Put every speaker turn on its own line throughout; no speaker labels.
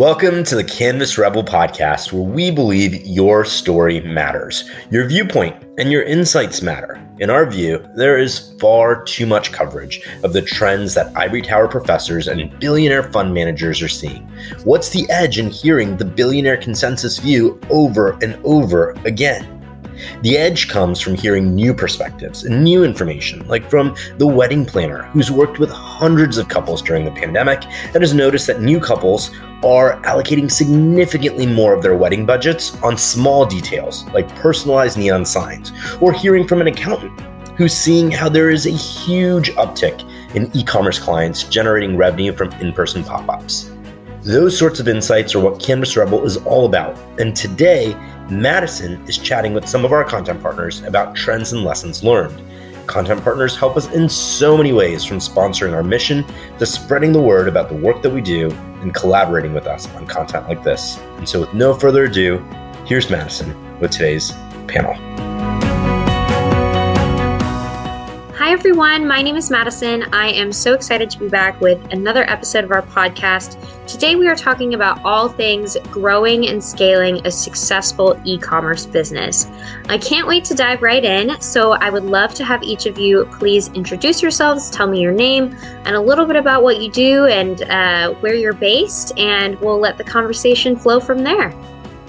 Welcome to the Canvas Rebel podcast, where we believe your story matters. Your viewpoint and your insights matter. In our view, there is far too much coverage of the trends that ivory tower professors and billionaire fund managers are seeing. What's the edge in hearing the billionaire consensus view over and over again? The edge comes from hearing new perspectives and new information, like from the wedding planner who's worked with hundreds of couples during the pandemic and has noticed that new couples are allocating significantly more of their wedding budgets on small details like personalized neon signs, or hearing from an accountant who's seeing how there is a huge uptick in e commerce clients generating revenue from in person pop ups. Those sorts of insights are what Canvas Rebel is all about, and today Madison is chatting with some of our content partners about trends and lessons learned. Content partners help us in so many ways from sponsoring our mission to spreading the word about the work that we do and collaborating with us on content like this. And so, with no further ado, here's Madison with today's panel.
Hi, everyone. My name is Madison. I am so excited to be back with another episode of our podcast. Today, we are talking about all things growing and scaling a successful e commerce business. I can't wait to dive right in. So, I would love to have each of you please introduce yourselves, tell me your name, and a little bit about what you do and uh, where you're based, and we'll let the conversation flow from there.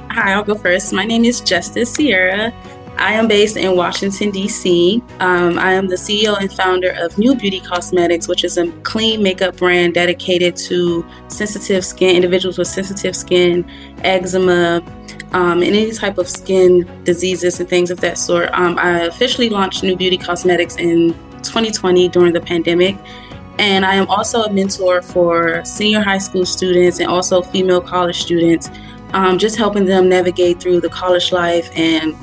Hi, I'll go first. My name is Justice Cierra. I am based in Washington, D.C. Um, I am the CEO and founder of Nu Beauty Cosmetics, which is a clean makeup brand dedicated to sensitive skin, individuals with sensitive skin, eczema, um, and any type of skin diseases and things of that sort. Um, I officially launched Nu Beauty Cosmetics in 2020 during the pandemic. And I am also a mentor for senior high school students and also female college students, um, just helping them navigate through the college life and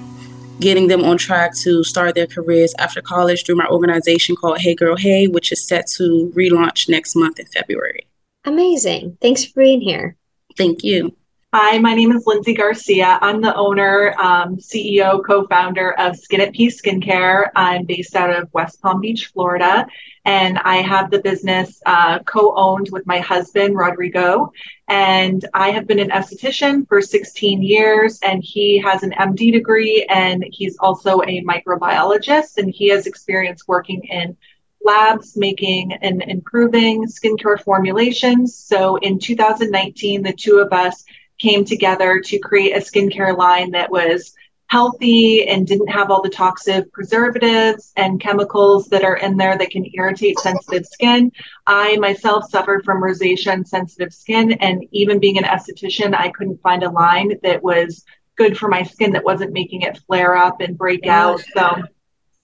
getting them on track to start their careers after college through my organization called Hey Girl Hey, which is set to relaunch next month in February.
Amazing. Thanks for being here.
Thank you.
Hi, my name is Lindsey Garcia. I'm the owner, um, CEO, co founder of Skin at Peace Skincare. I'm based out of West Palm Beach, Florida, and I have the business uh, co owned with my husband, Rodrigo. And I have been an esthetician for 16 years, and he has an MD degree, and he's also a microbiologist, and he has experience working in labs making and improving skincare formulations. So in 2019, the two of us came together to create a skincare line that was healthy and didn't have all the toxic preservatives and chemicals that are in there that can irritate sensitive skin. I myself suffered from rosacea and sensitive skin, and even being an esthetician, I couldn't find a line that was good for my skin that wasn't making it flare up and break out. So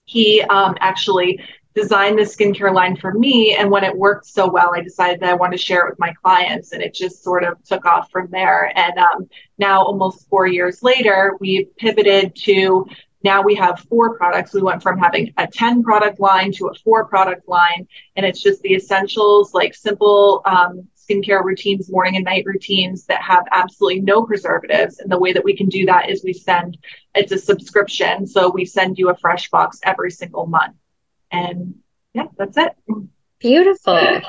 he um, actually designed the skincare line for me. And when it worked so well, I decided that I wanted to share it with my clients. And it just sort of took off from there. And um, now, almost four years later, we've pivoted to now we have four products. We went from having a 10 product line to a four product line. And it's just the essentials like simple um, skincare routines, morning and night routines that have absolutely no preservatives. And the way that we can do that is we send it's a subscription. So we send you a fresh box every single month. And yeah, that's it.
Beautiful.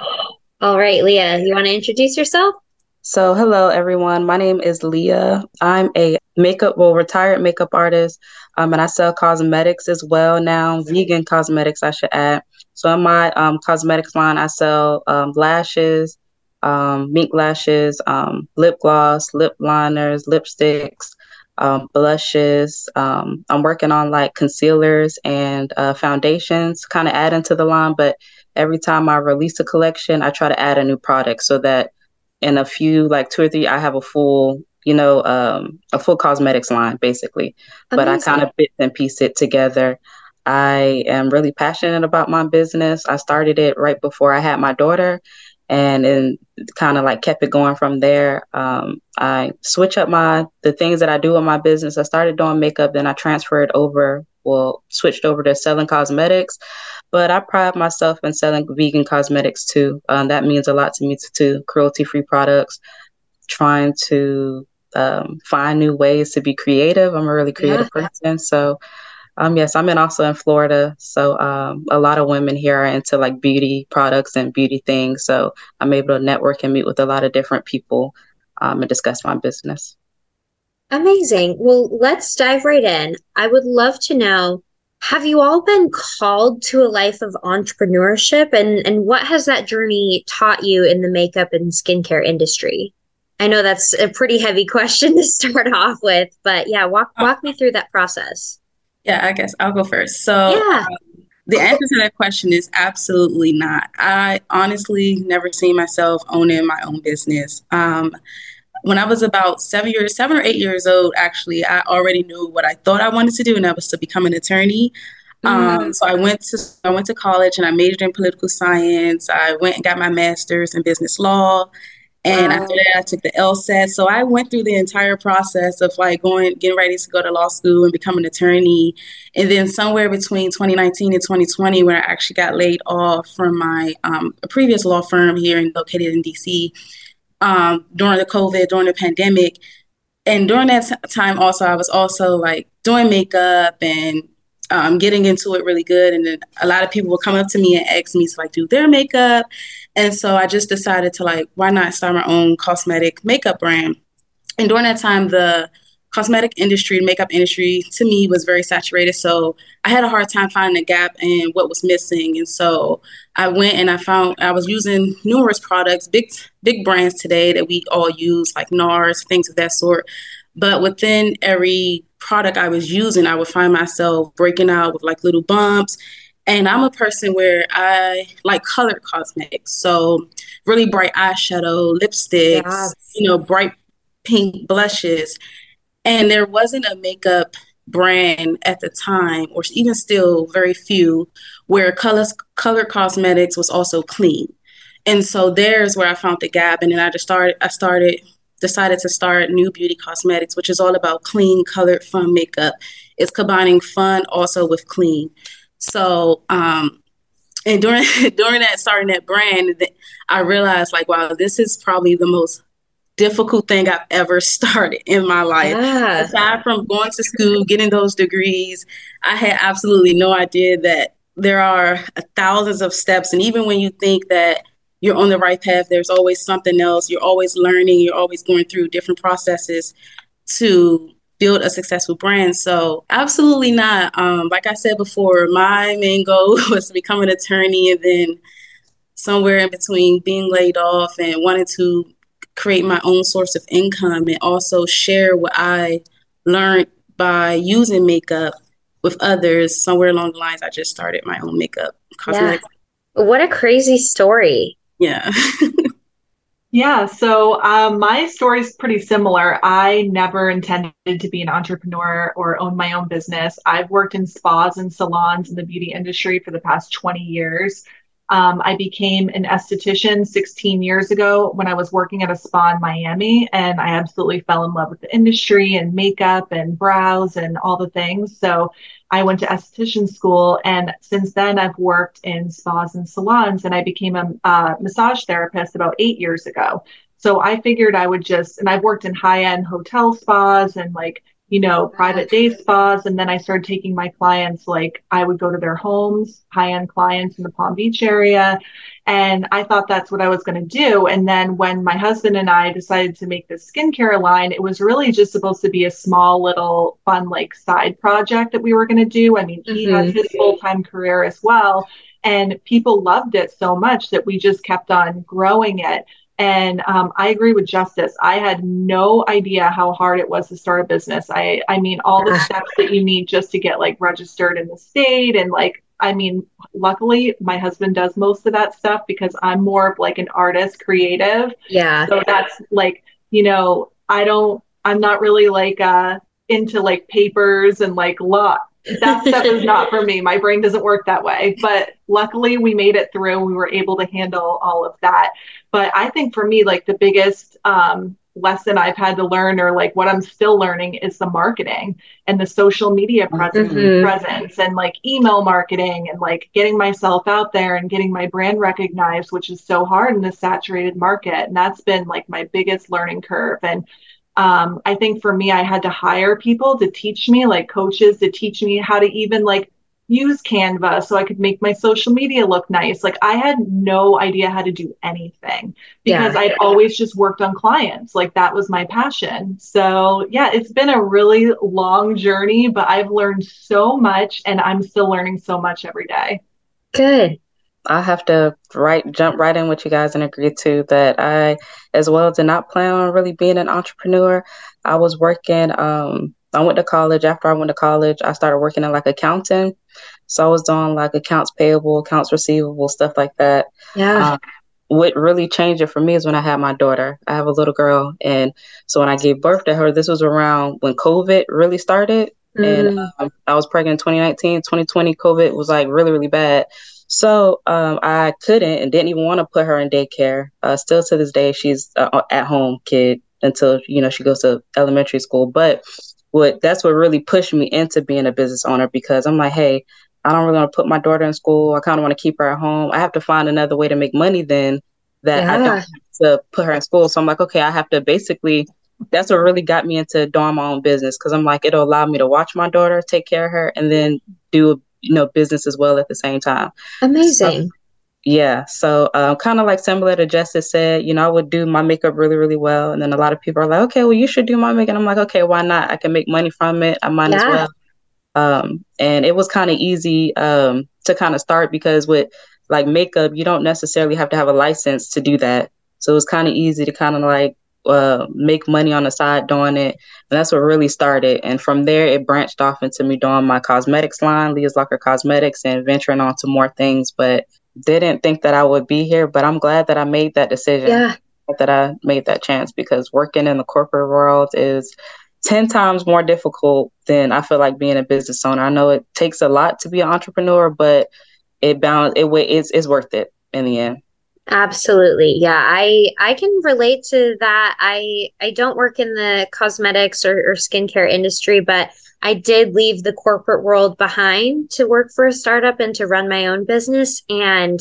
All right, Lia, you want to introduce yourself?
So, hello everyone. My name is Lia. I'm a makeup, well, retired makeup artist, um, and I sell cosmetics as well now, vegan cosmetics, I should add. So, in my um, cosmetics line, I sell um, lashes, um, mink lashes, um, lip gloss, lip liners, lipsticks, um, blushes. Um, I'm working on like concealers and uh, foundations, kind of adding to the line. But every time I release a collection, I try to add a new product so that in a few, like two or three, I have a full, you know, um, a full cosmetics line basically. Amazing. But I kind of bit and piece it together. I am really passionate about my business. I started it right before I had my daughter and then kind of like kept it going from there. Um, I switch up my the things that I do in my business. I started doing makeup, then I transferred over, well, switched over to selling cosmetics. But I pride myself in selling vegan cosmetics too. Um, that means a lot to me too. Cruelty free products, trying to um, find new ways to be creative. I'm a really creative yeah. person, so um, yes, I'm in also in Florida, so um, a lot of women here are into like beauty products and beauty things. So I'm able to network and meet with a lot of different people um, and discuss my business.
Amazing. Well, let's dive right in. I would love to know have you all been called to a life of entrepreneurship and, and what has that journey taught you in the makeup and skincare industry? I know that's a pretty heavy question to start off with, but yeah, walk walk me through that process.
Yeah, I guess I'll go first. So yeah. Um, the answer to that question is absolutely not. I honestly never seen myself owning my own business. Um, when I was about seven years, seven or eight years old, actually, I already knew what I thought I wanted to do, and that was to become an attorney. Um, mm-hmm. Um, so I went to I went to college and I majored in political science. I went and got my master's in business law, and wow. after that, I took the LSAT. So I went through the entire process of like going, getting ready to go to law school and become an attorney. And then somewhere between 2019 and 2020, when I actually got laid off from my um, previous law firm here and located in DC um, during the COVID, during the pandemic. And during that t- time, also, I was also like doing makeup and um, getting into it really good. And then a lot of people would come up to me and ask me to like do their makeup. And so I just decided to like, why not start my own cosmetic makeup brand? And during that time, the cosmetic industry, makeup industry, to me was very saturated. So I had a hard time finding a gap and what was missing. And so I went and I found I was using numerous products, big big brands today that we all use, like NARS, things of that sort. But within every product I was using, I would find myself breaking out with like little bumps and I'm a person where I like colored cosmetics. So really bright eyeshadow, lipsticks, yes. you know, bright pink blushes. And there wasn't a makeup brand at the time, or even still very few, where colors color cosmetics was also clean. And so there's where I found the gap. And then I just started I started decided to start Nu Beauty Cosmetics, which is all about clean, colored, fun makeup. It's combining fun also with clean. So, um, and during during that starting that brand, I realized like, wow, this is probably the most difficult thing I've ever started in my life. Yeah. Aside from going to school, getting those degrees, I had absolutely no idea that there are thousands of steps. And even when you think that you're on the right path, there's always something else. You're always learning. You're always going through different processes to build a successful brand. So absolutely not. Um, like I said before, my main goal was to become an attorney and then somewhere in between being laid off and wanting to create my own source of income and also share what I learned by using makeup with others. Somewhere along the lines, I just started my own makeup cosmetics.
Yeah. What a crazy story.
Yeah.
Yeah, so um, my story is pretty similar. I never intended to be an entrepreneur or own my own business. I've worked in spas and salons in the beauty industry for the past 20 years. Um, I became an esthetician 16 years ago when I was working at a spa in Miami, and I absolutely fell in love with the industry and makeup and brows and all the things. So I went to esthetician school, and since then I've worked in spas and salons, and I became a massage therapist about eight years ago. So I figured I would just, and I've worked in high end hotel spas and like you know, private day spas. And then I started taking my clients, like I would go to their homes, high end clients in the Palm Beach area. And I thought that's what I was going to do. And then when my husband and I decided to make this skincare line, it was really just supposed to be a small little fun, like side project that we were going to do. I mean, he mm-hmm. has his full time career as well. And people loved it so much that we just kept on growing it. And um, I agree with Justice. I had no idea how hard it was to start a business. I, I mean, all the steps that you need just to get like registered in the state and like, I mean, luckily my husband does most of that stuff because I'm more of like an artist, creative.
Yeah.
So that's like, you know, I don't, I'm not really like uh into like papers and like law that stuff is not for me. My brain doesn't work that way. But luckily, we made it through. We were able to handle all of that. But I think for me, like the biggest um, lesson I've had to learn, or like what I'm still learning, is the marketing and the social media presence, mm-hmm. presence and like email marketing and like getting myself out there and getting my brand recognized, which is so hard in this saturated market. And that's been like my biggest learning curve. And um, I think for me, I had to hire people to teach me, like coaches to teach me how to even like use Canva so I could make my social media look nice. Like I had no idea how to do anything because yeah. I'd always just worked on clients. Like that was my passion. So, yeah, it's been a really long journey, but I've learned so much and I'm still learning so much every day.
Good.
I have to right jump right in with you guys and agree to that I as well did not plan on really being an entrepreneur. I was working um I went to college. After I went to college, I started working in like accounting. So I was doing like accounts payable, accounts receivable, stuff like that.
Yeah. Um,
what really changed it for me is when I had my daughter. I have a little girl. And so when I gave birth to her, this was around when COVID really started. Mm. And um, I was pregnant in 2019, 2020, COVID was like really, really bad. So um, I couldn't and didn't even want to put her in daycare. Uh, still to this day, she's uh, at home kid until you know she goes to elementary school. But what that's what really pushed me into being a business owner because I'm like, hey, I don't really want to put my daughter in school. I kind of want to keep her at home. I have to find another way to make money then that yeah. I don't have to put her in school. So I'm like, okay, I have to basically. That's what really got me into doing my own business because I'm like, it'll allow me to watch my daughter, take care of her, and then do you know business as well at the same time.
Amazing. So,
yeah, so um, kind of like similar to Justice said, you know, I would do my makeup really, really well, and then a lot of people are like, okay, well, you should do my makeup. And I'm like, okay, why not? I can make money from it. I might yeah. as well. Um, and it was kind of easy um, to kind of start because with like makeup, you don't necessarily have to have a license to do that. So it was kind of easy to kind of like uh, make money on the side doing it. And that's what really started. And from there, it branched off into me doing my cosmetics line, Lia's Locker Cosmetics, and venturing on to more things. But didn't think that I would be here, but I'm glad that I made that decision.
Yeah.
That I made that chance because working in the corporate world is 10 times more difficult than I feel like being a business owner. I know it takes a lot to be an entrepreneur, but it balance it it's, it's worth it in the end.
Absolutely. Yeah, I I can relate to that. I I don't work in the cosmetics or, or skincare industry, but I did leave the corporate world behind to work for a startup and to run my own business. And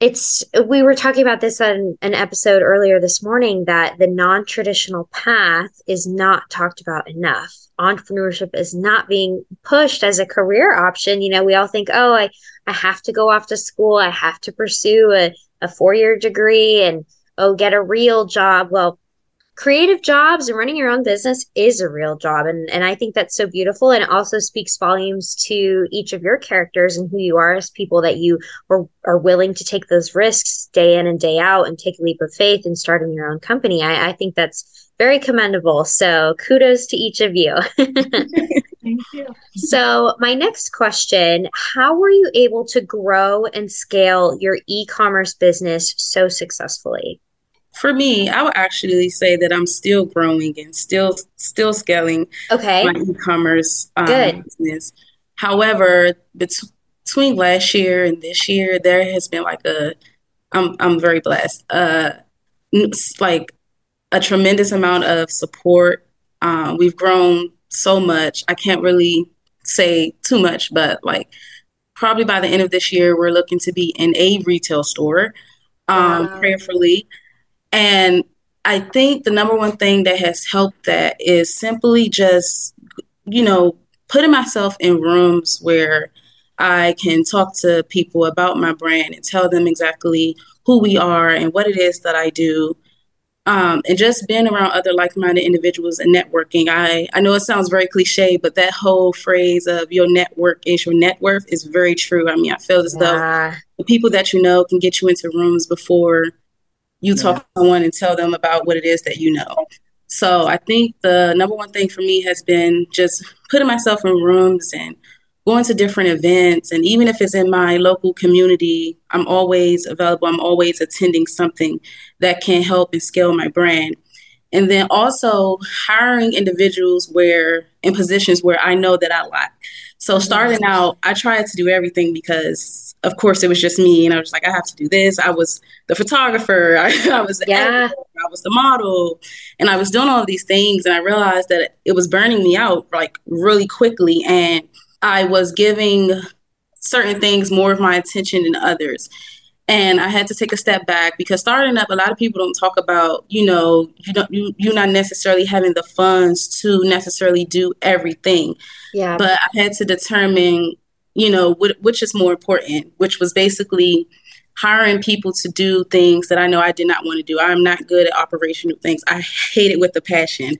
it's, we were talking about this on an episode earlier this morning that the non traditional path is not talked about enough. Entrepreneurship is not being pushed as a career option. You know, we all think, oh, I, I have to go off to school, I have to pursue a, a four year degree and, oh, get a real job. Well, creative jobs and running your own business is a real job and and I think that's so beautiful and it also speaks volumes to each of your characters and who you are as people that you are, are willing to take those risks day in and day out and take a leap of faith and starting your own company. I, I think that's very commendable. So kudos to each of you.
Thank you.
So, my next question How were you able to grow and scale your e commerce business so successfully?
for me, I would actually say that I'm still growing and still still scaling
okay.
my e-commerce
um, Good.
business. However, between last year and this year, there has been like a I'm I'm very blessed. Uh, like a tremendous amount of support. Um, we've grown so much. I can't really say too much, but like probably by the end of this year, we're looking to be in a retail store. Um, wow. prayerfully. And I think the number one thing that has helped that is simply just, you know, putting myself in rooms where I can talk to people about my brand and tell them exactly who we are and what it is that I do. Um, and just being around other like-minded individuals and networking. I, I know it sounds very cliche, but that whole phrase of your network is your net worth is very true. I mean, I feel as though the people that you know can get you into rooms before you talk to someone and tell them about what it is that you know. So I think the number one thing for me has been just putting myself in rooms and going to different events. And even if it's in my local community, I'm always available. I'm always attending something that can help and scale my brand. And then also hiring individuals where in positions where I know that I lack. So starting out, I tried to do everything because, of course, it was just me, and I was like, I have to do this. I was the photographer, I, I was the yeah. editor, I was the model, and I was doing all of these things, and I realized that it was burning me out like really quickly, and I was giving certain things more of my attention than others and I had to take a step back because starting up, a lot of people don't talk about, you know, you don't you you're not necessarily having the funds to necessarily do everything.
Yeah.
But I had to determine you know, which is more important, which was basically hiring people to do things that I know I did not want to do. I'm not good at operational things. I hate it with a passion.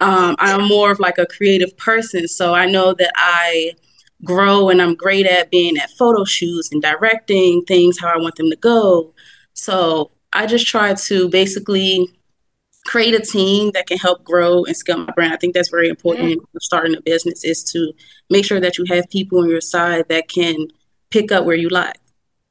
Um, I'm more of like a creative person. So I know that I grow and I'm great at being at photo shoots and directing things how I want them to go. So I just try to basically create a team that can help grow and scale my brand. I think that's very important yeah. starting a business is to make sure that you have people on your side that can pick up where you lack.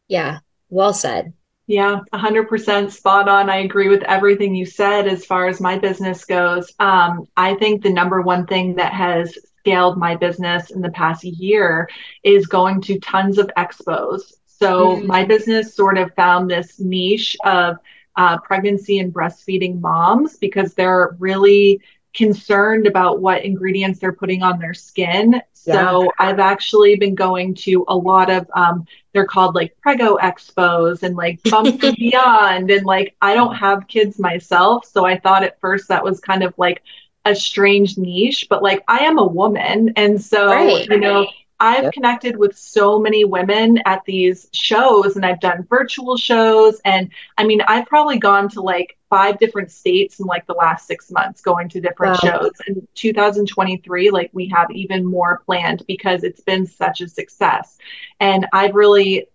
Yeah, well said.
Yeah, 100% spot on. I agree with everything you said as far as my business goes. Um, I think the number one thing that has scaled my business in the past year is going to tons of expos. So mm-hmm. my business sort of found this niche of uh, pregnancy and breastfeeding moms because they're really concerned about what ingredients they're putting on their skin. So yeah. I've actually been going to a lot of um, they're called like Prego Expos and like Bumps and Beyond. And like I don't have kids myself. So I thought at first that was kind of like a strange niche, but like I am a woman. And so, right, you know, I've yep. connected with so many women at these shows and I've done virtual shows. And I mean, I've probably gone to like five different states in like the last six months going to different wow. shows. And 2023, like we have even more planned because it's been such a success. And I've really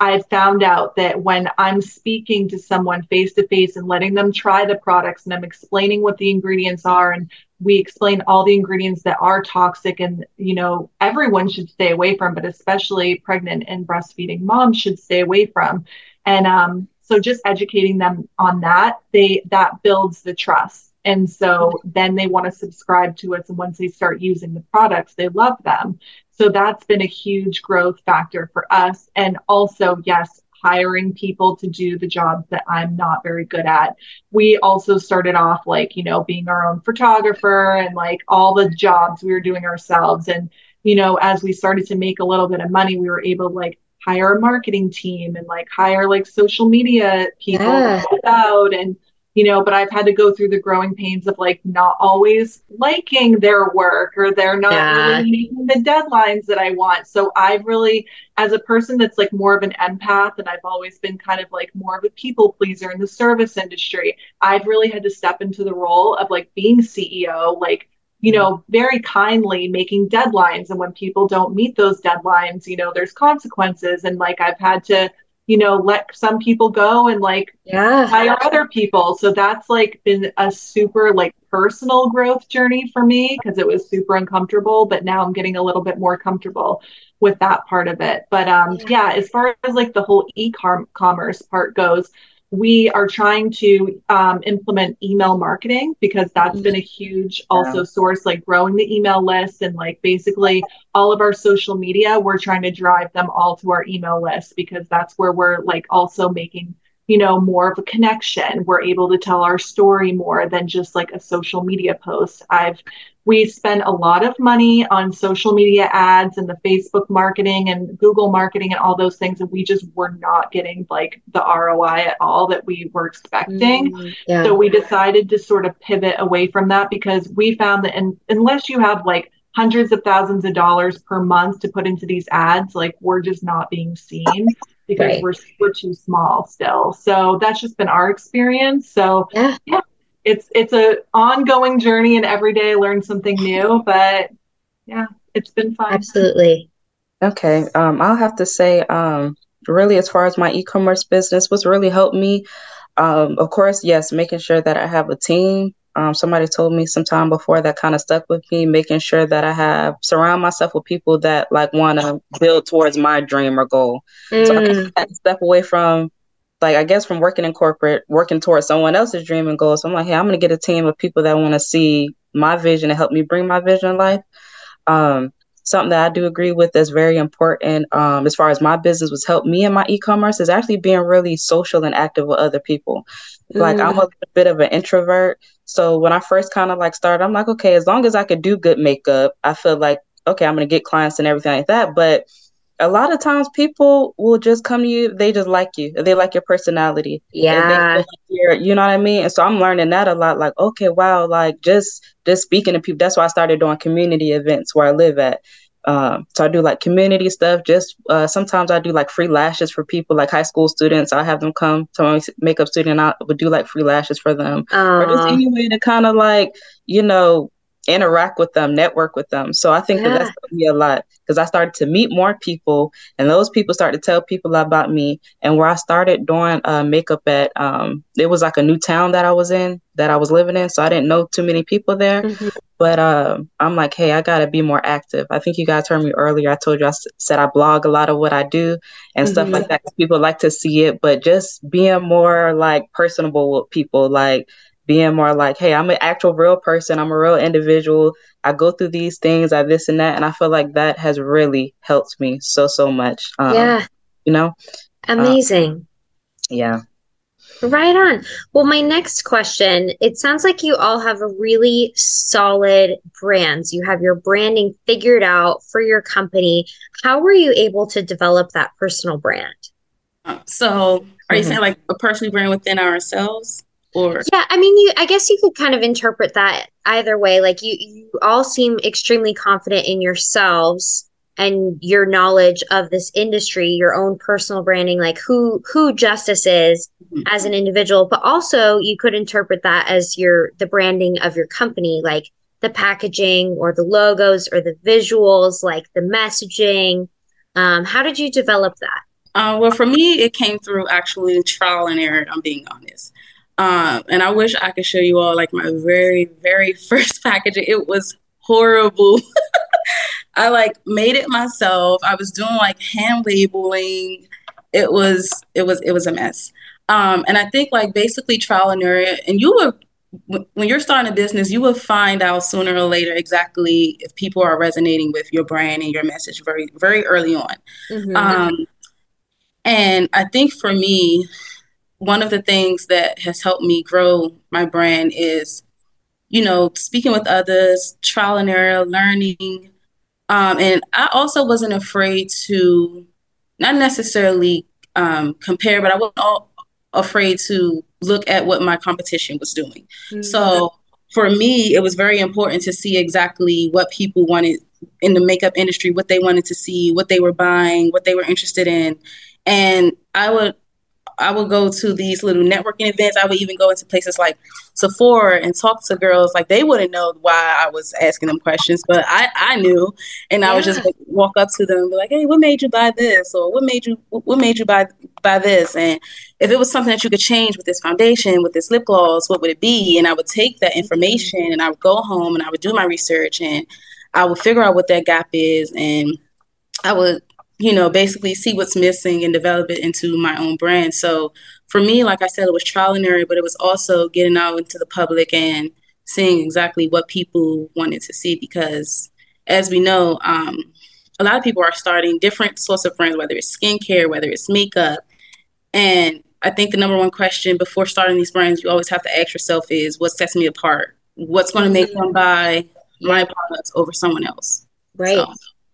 I've found out that when I'm speaking to someone face to face and letting them try the products and I'm explaining what the ingredients are and we explain all the ingredients that are toxic and you know everyone should stay away from but especially pregnant and breastfeeding moms should stay away from. And um, so just educating them on that they that builds the trust and so then they want to subscribe to us and once they start using the products they love them so that's been a huge growth factor for us. And also, yes, hiring people to do the jobs that I'm not very good at. We also started off like, you know, being our own photographer and like all the jobs we were doing ourselves. And, you know, as we started to make a little bit of money, we were able to like hire a marketing team and like hire like social media people yeah. out and you know, but I've had to go through the growing pains of like not always liking their work or they're not yeah. really meeting the deadlines that I want. So I've really, as a person that's like more of an empath and I've always been kind of like more of a people pleaser in the service industry, I've really had to step into the role of like being CEO, like, you know, very kindly making deadlines. And when people don't meet those deadlines, you know, there's consequences. And like I've had to, you know, let some people go and like yeah. hire other people. So that's like been a super like personal growth journey for me because it was super uncomfortable, but now I'm getting a little bit more comfortable with that part of it. But um yeah, as far as like the whole e-commerce part goes, we are trying to um, implement email marketing because that's been a huge also yeah. source like growing the email list and like basically all of our social media we're trying to drive them all to our email list because that's where we're like also making you know more of a connection we're able to tell our story more than just like a social media post i've we spend a lot of money on social media ads and the Facebook marketing and Google marketing and all those things. And we just were not getting like the ROI at all that we were expecting. Mm, yeah. So we decided to sort of pivot away from that because we found that in, unless you have like hundreds of thousands of dollars per month to put into these ads, like we're just not being seen because right. we're, we're too small still. So that's just been our experience. So yeah, yeah it's it's a ongoing journey and every day I learn something new, but yeah, it's been fun.
Absolutely.
Okay. Um, I'll have to say, um, really, as far as my e-commerce business, what's really helped me, um, of course, yes, making sure that I have a team. Um, somebody told me some time before that kind of stuck with me, making sure that I have surround myself with people that like want to build towards my dream or goal. Mm. So I mm. can step away from like I guess from working in corporate, working towards someone else's dream and goal. So I'm like, hey, I'm gonna get a team of people that want to see my vision and help me bring my vision in life. Um, something that I do agree with that's very important um, as far as my business was help me in my e-commerce is actually being really social and active with other people. Mm. Like I'm a mm. bit of an introvert. So when I first kind of like started, I'm like, okay, as long as I could do good makeup, I feel like, okay, I'm gonna get clients and everything like that. But a lot of times people will just come to you they just like you they like your personality.
Yeah.
like you know what i mean? And so i'm learning that a lot like okay wow like just just speaking to people. That's why i started doing community events where i live at Um, so I do like community stuff. Just uh, sometimes I do like free lashes for people, like high school students. I have them come to my makeup studio, and I would do like free lashes for them, or just any way to kind of like you know interact with them, network with them. So I think yeah. that that's helped me a lot because I started to meet more people, and those people started to tell people about me. And where I started doing uh, makeup at, um, it was like a new town that I was in, that I was living in, so I didn't know too many people there. Mm-hmm. But uh, I'm like, hey, I gotta be more active. I think you guys heard me earlier. I told you I s- said I blog a lot of what I do and mm-hmm. stuff like that. People like to see it, but just being more like personable with people, like being more like, hey, I'm an actual real person. I'm a real individual. I go through these things, I this and that. And I feel like that has really helped me so, so much. Um, yeah. You know?
Amazing. Um,
yeah.
Right on. Well, my next question it sounds like you all have a really solid brands. You have your branding figured out for your company. How were you able to develop that personal brand?
Uh, so, are mm-hmm. you saying like a personal brand within ourselves? Or
yeah i mean you i guess you could kind of interpret that either way. Like you you all seem extremely confident in yourselves and your knowledge of this industry your own personal branding like who who justice is mm-hmm. as an individual. But also you could interpret that as your the branding of your company like the packaging or the logos or the visuals like the messaging. Um, how did you develop that?
Uh, well for me it came through actually trial and error i'm being honest um, and I wish I could show you all like my very, very first packaging. It was horrible. I like made it myself. I was doing like hand labeling. It was it was it was a mess. Um, and I think like basically trial and error. And you would when you're starting a business, you will find out sooner or later exactly if people are resonating with your brand and your message very very early on. Mm-hmm. Um, and I think for me, one of the things that has helped me grow my brand is, you know, speaking with others, trial and error, learning. Um, and I also wasn't afraid to, not necessarily um, compare, but I wasn't all afraid to look at what my competition was doing. Mm-hmm. So for me, it was very important to see exactly what people wanted in the makeup industry, what they wanted to see, what they were buying, what they were interested in. And I would I would go to these little networking events. I would even go into places like Sephora and talk to girls. Like they wouldn't know why I was asking them questions, but I, I knew, and yeah. I would just like, walk up to them and be like, "Hey, what made you buy this?" or "What made you what made you buy buy this?" And if it was something that you could change with this foundation, with this lip gloss, what would it be? And I would take that information and I would go home and I would do my research and I would figure out what that gap is and I would you know, basically see what's missing and develop it into my own brand. So for me, like I said, it was trial and error, but it was also getting out into the public and seeing exactly what people wanted to see because as we know, um, a lot of people are starting different sorts of brands, whether it's skincare, whether it's makeup. And I think the number one question before starting these brands, you always have to ask yourself is what sets me apart? What's going to make them buy my products over someone else?
Right. So.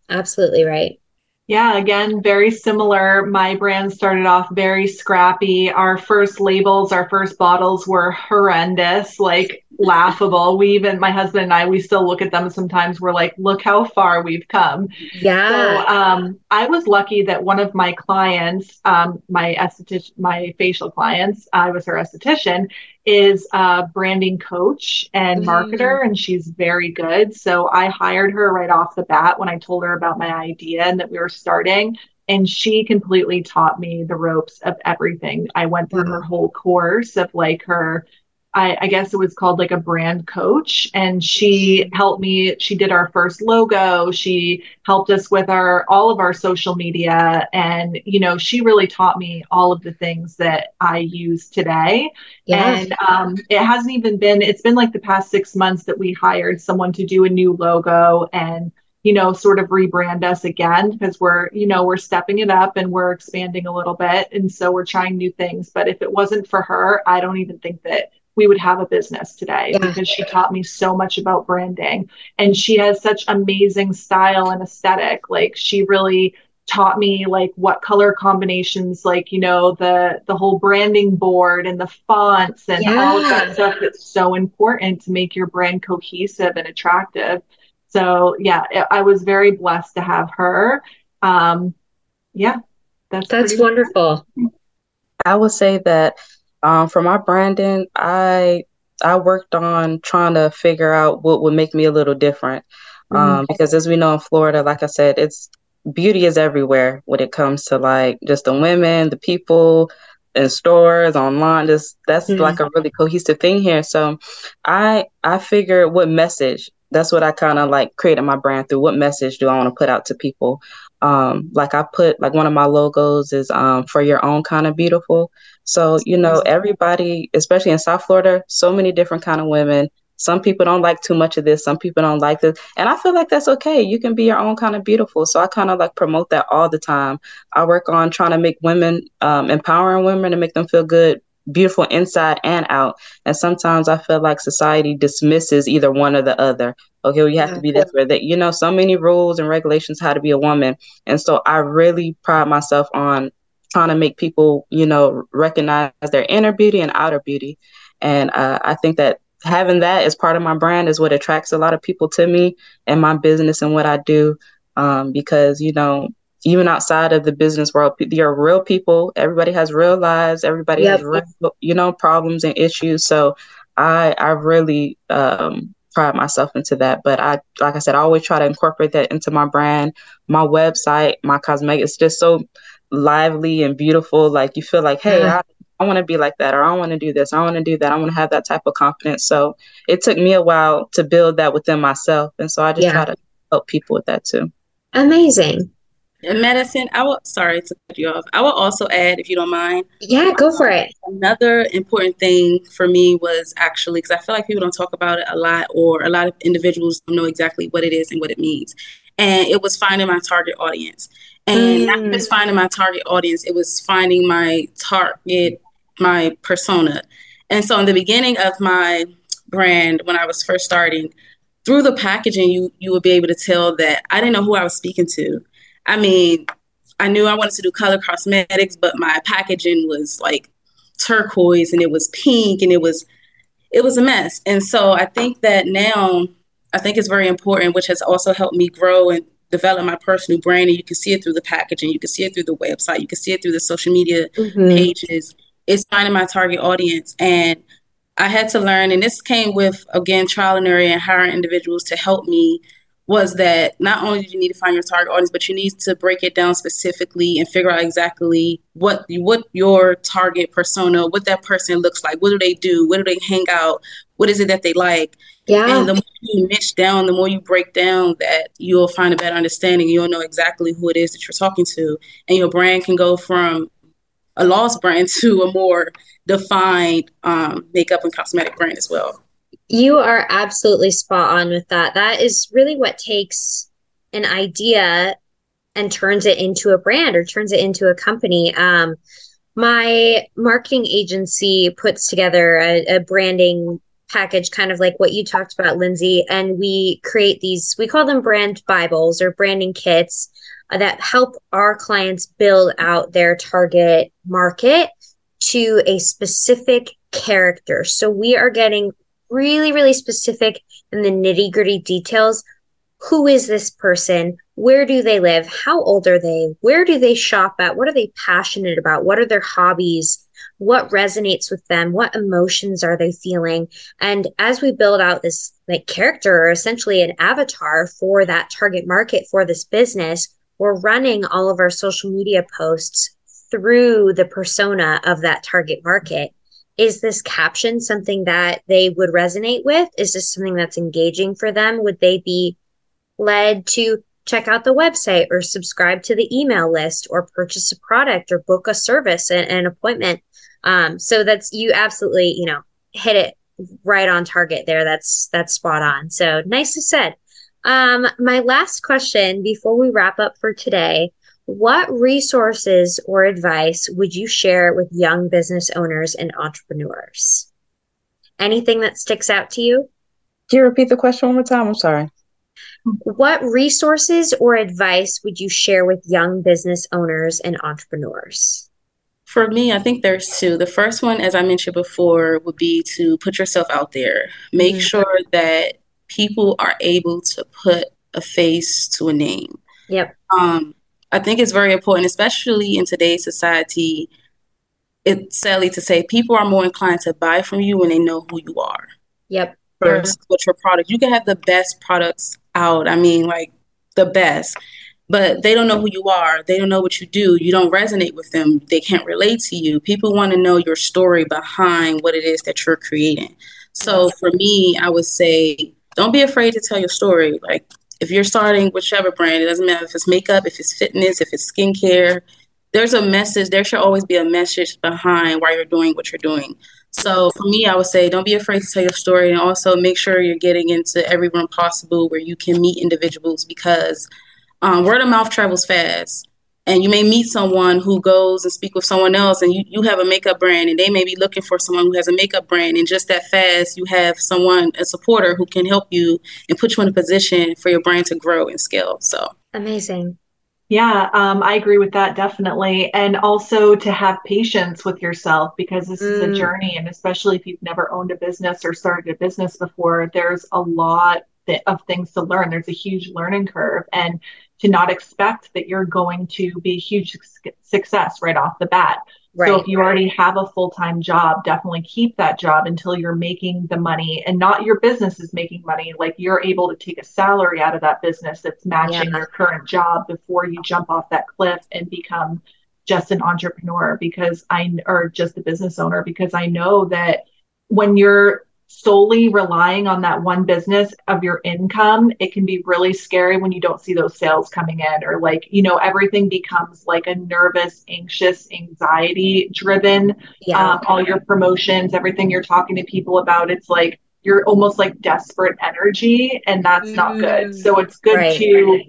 Absolutely right.
Yeah, again, very similar. My brand started off very scrappy. Our first labels, our first bottles were horrendous, like laughable. We even, my husband and I, we still look at them sometimes. We're like, look how far we've come.
Yeah.
So um, I was lucky that one of my clients, um, my esthetician, my facial clients, I was her esthetician, is a branding coach and mm. marketer, and she's very good. So I hired her right off the bat when I told her about my idea and that we were starting. And she completely taught me the ropes of everything. I went through mm. her whole course of like her I, I, guess it was called like a brand coach and she helped me she did our first logo she helped us with our all of our social media and you know she really taught me all of the things that i use today yeah. and um, it hasn't even been it's been like the past six months that we hired someone to do a new logo and you know sort of rebrand us again because we're you know we're stepping it up and we're expanding a little bit and so we're trying new things but if it wasn't for her i don't even think that we would have a business today yeah. because she taught me so much about branding and she has such amazing style and aesthetic like she really taught me like what color combinations like you know the the whole branding board and the fonts and yeah. all of that stuff that's so important to make your brand cohesive and attractive So yeah, I was very blessed to have her. Um, yeah,
that's that's wonderful.
I will say that um, for my branding, I I worked on trying to figure out what would make me a little different. Um, mm-hmm. because as we know in Florida, like I said, it's beauty is everywhere when it comes to like just the women, the people in stores, online. Just that's mm-hmm. like a really cohesive thing here. So I I figured what message that's what I kind of like created my brand through. What message do I want to put out to people? Um, like I put like one of my logos is um, for your own kind of beautiful. So you know everybody, especially in South Florida, so many different kind of women. Some people don't like too much of this. Some people don't like this, and I feel like that's okay. You can be your own kind of beautiful. So I kind of like promote that all the time. I work on trying to make women, um, empowering women to make them feel good beautiful inside and out. And sometimes I feel like society dismisses either one or the other. Okay, well, you have to be this or that. You know, so many rules and regulations how to be a woman. And so I really pride myself on trying to make people, you know, recognize their inner beauty and outer beauty. And uh, I think that having that as part of my brand is what attracts a lot of people to me and my business and what I do. Um, because, you know, even outside of the business world, there are real people. Everybody has real lives. Everybody yep. has real, you know, problems and issues. So I, I really um, pride myself into that. But I, like I said, I always try to incorporate that into my brand, my website, my cosmetic. It's just so lively and beautiful. Like you feel like, hey, yeah. I, I want to be like that, or I want to do this, I want to do that. I want to have that type of confidence. So it took me a while to build that within myself, and so I just yeah. try to help people with that too.
Amazing.
In Madison, I will sorry to cut you off. I will also add, if you don't mind.
Yeah, go for it.
Another important thing for me was actually because I feel like people don't talk about it a lot, or a lot of individuals don't know exactly what it is and what it means. And it was finding my target audience, and mm. not just finding my target audience, it was finding my target, my persona. And so, in the beginning of my brand, when I was first starting, through the packaging, you you would be able to tell that I didn't know who I was speaking to I mean, I knew I wanted to do color cosmetics, but my packaging was like turquoise and it was pink and it was it was a mess. And so I think that now I think it's very important, which has also helped me grow and develop my personal brand. And you can see it through the packaging, you can see it through the website, you can see it through the social media mm-hmm. pages. It's finding my target audience. And I had to learn, and this came with again trial and error and hiring individuals to help me was that not only do you need to find your target audience, but you need to break it down specifically and figure out exactly what what your target persona, what that person looks like, what do they do, where do they hang out, what is it that they like.
Yeah.
And the more you niche down, the more you break down that you'll find a better understanding. You'll know exactly who it is that you're talking to. And your brand can go from a lost brand to a more defined um, makeup and cosmetic brand as well.
You are absolutely spot on with that. That is really what takes an idea and turns it into a brand or turns it into a company. Um, my marketing agency puts together a, a branding package, kind of like what you talked about, Lindsey, and we create these, we call them brand Bibles or branding kits that help our clients build out their target market to a specific character. So we are getting really, really specific in the nitty gritty details. Who is this person? Where do they live? How old are they? Where do they shop at? What are they passionate about? What are their hobbies? What resonates with them? What emotions are they feeling? And as we build out this like character or essentially an avatar for that target market for this business, we're running all of our social media posts through the persona of that target market is this caption something that they would resonate with? Is this something that's engaging for them? Would they be led to check out the website or subscribe to the email list or purchase a product or book a service and an appointment? Um, so that's you absolutely, you know, hit it right on target there. That's that's spot on. So nicely said. Um, my last question before we wrap up for today what resources or advice would you share with young business owners and entrepreneurs? Anything that sticks out to you?
Can you repeat the question one more time? I'm sorry.
What resources or advice would you share with young business owners and entrepreneurs?
For me, I think there's two. The first one, as I mentioned before, would be to put yourself out there. Make mm-hmm. sure that people are able to put a face to a name.
Yep.
Um, I think it's very important, especially in today's society. It's sadly to say, people are more inclined to buy from you when they know who you are.
Yep.
Versus what your product. You can have the best products out. I mean, like the best, but they don't know who you are. They don't know what you do. You don't resonate with them. They can't relate to you. People want to know your story behind what it is that you're creating. So for me, I would say, don't be afraid to tell your story. Like if you're starting whichever brand, it doesn't matter if it's makeup, if it's fitness, if it's skincare, there's a message. There should always be a message behind why you're doing what you're doing. So for me, I would say don't be afraid to tell your story and also make sure you're getting into every room possible where you can meet individuals because um, word of mouth travels fast and you may meet someone who goes and speak with someone else and you, you have a makeup brand and they may be looking for someone who has a makeup brand and just that fast you have someone a supporter who can help you and put you in a position for your brand to grow and scale so
amazing
yeah um, i agree with that definitely and also to have patience with yourself because this mm. is a mm. journey and especially if you've never owned a business or started a business before there's a lot of things to learn there's a huge learning curve and to not expect that you're going to be a huge success right off the bat. Right, so if you right. already have a full-time job, definitely keep that job until you're making the money and not your business is making money. Like you're able to take a salary out of that business that's matching yeah. your current job before you jump off that cliff and become just an entrepreneur because I or just a business owner because I know that when you're solely relying on that one business of your income, it can be really scary when you don't see those sales coming in or like, you know, everything becomes like a nervous, anxious, anxiety driven. Yeah. Um, all your promotions, everything you're talking to people about, it's like you're almost like desperate energy and that's mm, not good. Mm. So it's good right. to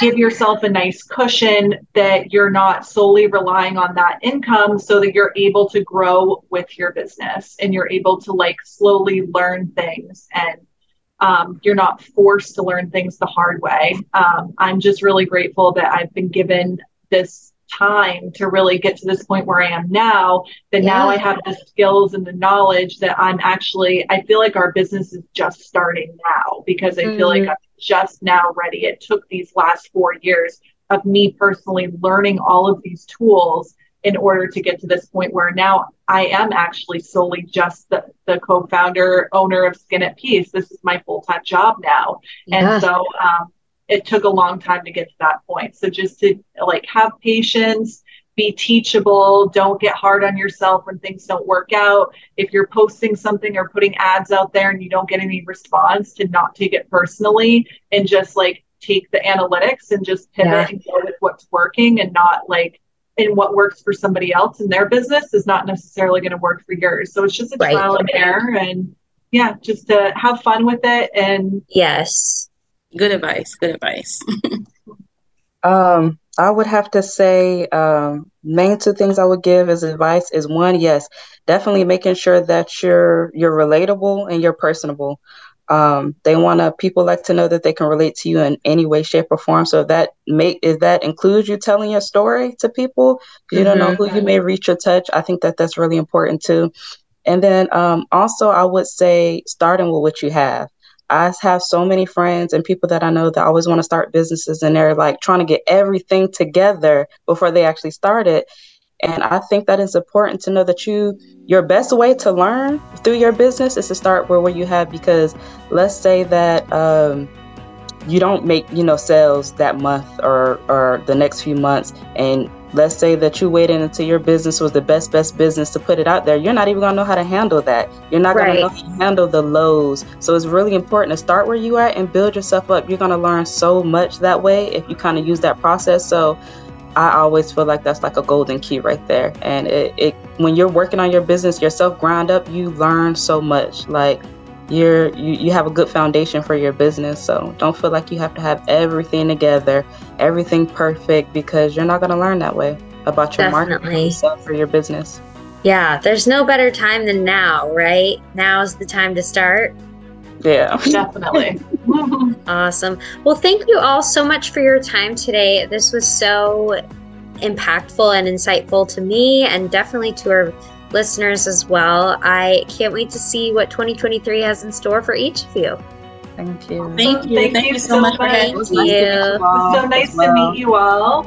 give yourself a nice cushion that you're not solely relying on that income so that you're able to grow with your business and you're able to like slowly learn things and um, you're not forced to learn things the hard way. Um, I'm just really grateful that I've been given this time to really get to this point where I am now, that yeah. now I have the skills and the knowledge that I'm actually, I feel like our business is just starting now because I mm. feel like mm. I'm just now ready. It took these last four years of me personally learning all of these tools in order to get to this point where now I am actually solely just the, the co-founder owner of Skin at Peace. This is my full-time job now. Yeah. And so um, it took a long time to get to that point. So just to like have patience, be teachable, don't get hard on yourself when things don't work out. If you're posting something or putting ads out there and you don't get any response, to not take it personally and just like take the analytics and just pivot yeah. and go with what's working and not like and what works for somebody else in their business is not necessarily going to work for yours. So it's just a right. trial and error and yeah, just to have fun with it and
yes.
Good advice. Good advice.
um, I would have to say, um, main two things I would give as advice is one, yes, definitely making sure that you're you're relatable and you're personable. Um, they want to people like to know that they can relate to you in any way, shape, or form. So if that make if that includes you telling your story to people, you mm-hmm. don't know who you may reach or touch. I think that that's really important too. And then um, also, I would say starting with what you have. I have so many friends and people that I know that always want to start businesses and they're like trying to get everything together before they actually start it. And I think that it's important to know that you your best way to learn through your business is to start where, where you have because let's say that um, you don't make you know sales that month or or the next few months and let's say that you waited until your business was the best best business to put it out there you're not even going to know how to handle that. You're not right. going to know how to handle the lows. So it's really important to start where you are and build yourself up. You're going to learn so much that way if you kind of use that process. So i always feel like that's like a golden key right there. And it, it when you're working on your business yourself ground up you learn so much. Like you're you, you have a good foundation for your business. So don't feel like you have to have everything together everything perfect because you're not going to learn that way about your Definitely. market for your business.
Yeah there's no better time than now right? Now's the time to start.
Yeah.
Definitely.
Awesome. Well thank you all so much for your time today. This was so impactful and insightful to me and definitely to our listeners as well. I can't wait to see what 2023 has in store for each of you.
Thank you.
Thank you.
Thank
Thank,
you
you so
so
much for
much.
having
Thank
me.
you.
It was so nice to meet you all.